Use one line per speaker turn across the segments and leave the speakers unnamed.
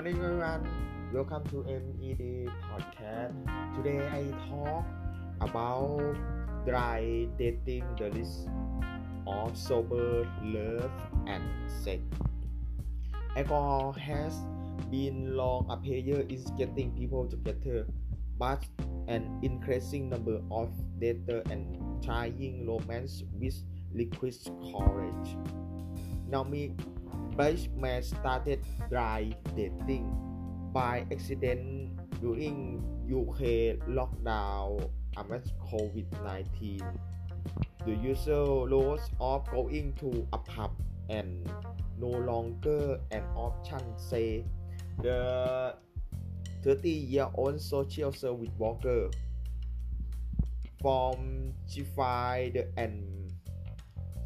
morning everyone. Welcome to MED podcast. Today I talk about dry dating the list of sober love and sex. Alcohol has been long a player in getting people together, but an increasing number of daters and trying romance with liquid courage. Naomi Bridgman started dry dating by accident during UK lockdown amidst COVID-19. The usual rules of going to a pub and no longer an option say the 30-year-old social service worker from Sheffield and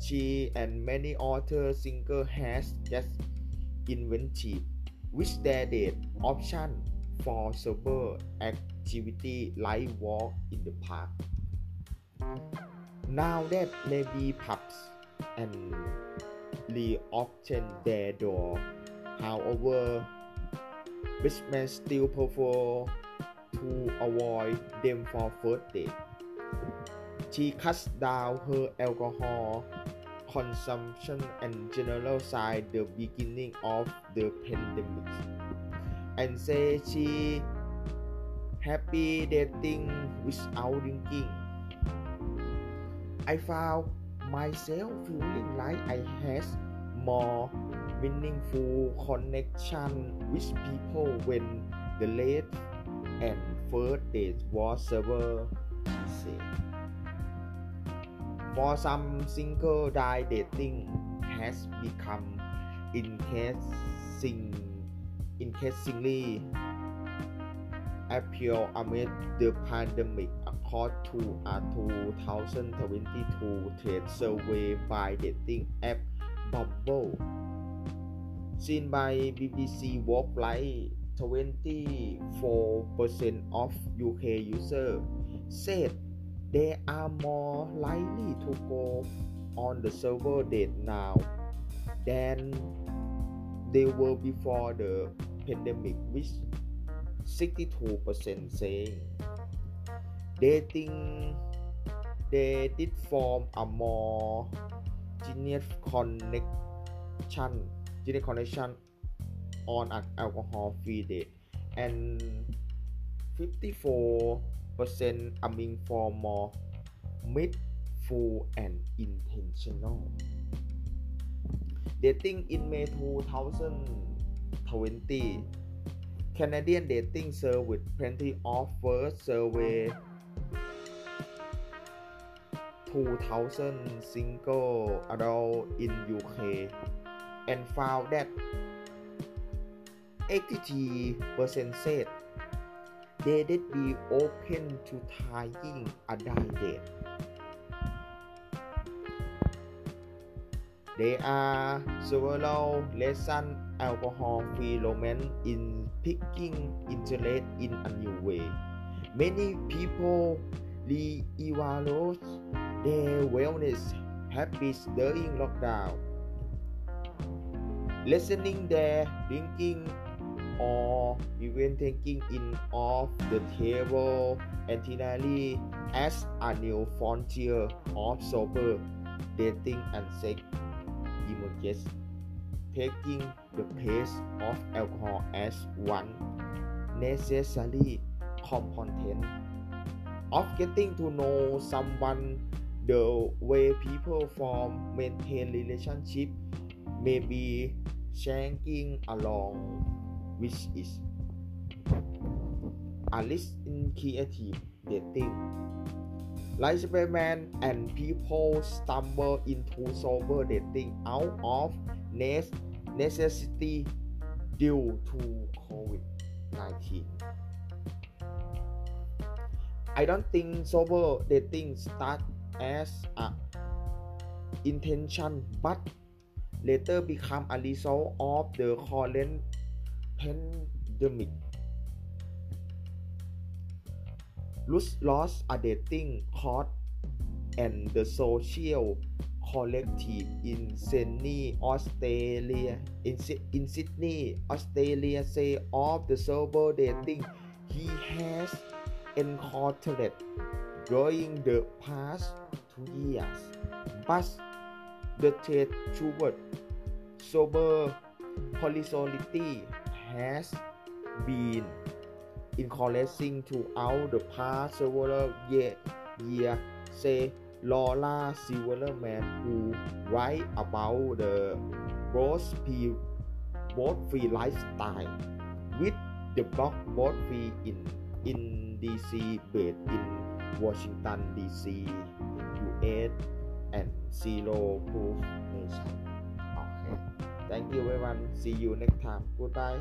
she and many other singles has just invented which their date option for sober activity like walk in the park. Now that maybe pubs and reopen their door, however, businessmen still prefer to avoid them for first date. She cuts down her alcohol consumption and generalize the beginning of the pandemic and say she happy dating without drinking. I found myself feeling like I had more meaningful connection with people when the late and first date was over. Said. For some single die dating has become increasing, increasingly appeal amid the pandemic according to a 2022 trade survey by dating app Bumble. Seen by BBC Workplace, 24% of UK users said they are more likely to go on the server date now than they were before the pandemic, with 62% saying dating they did form a more genius connection, genius connection on an alcohol-free date, and 54 percent aiming for more mindful and intentional. Dating in May 2020, Canadian dating service Plenty of Fish survey 2,000 single adult in UK and found that 80% said they did be open to trying a date. There are several lessons alcohol-free romance in picking interest in a new way. Many people re-evaluate their wellness habits during lockdown. Lessening their drinking or even taking in off the table entirely as a new frontier of sober dating and sex emerges, taking the place of alcohol as one necessary component of getting to know someone the way people form maintain relationship may be shaking along which is a list in creative dating. Like Superman and people stumble into sober dating out of necessity due to COVID-19. I don't think sober dating start as a intention but later become a result of the current pandemic. Lose loss a dating cost and the social collective in Sydney, Australia. In, in Sydney, Australia, say of the sober dating he has encountered during the past two years. But the trend toward sober polysolity has been increasing throughout the past several years. Year, say Laura Silverman, who write about the both free, both free lifestyle with the blog both free in in DC based in Washington DC, US and Zero Proof Nation. Thank you everyone. See you next time. Goodbye.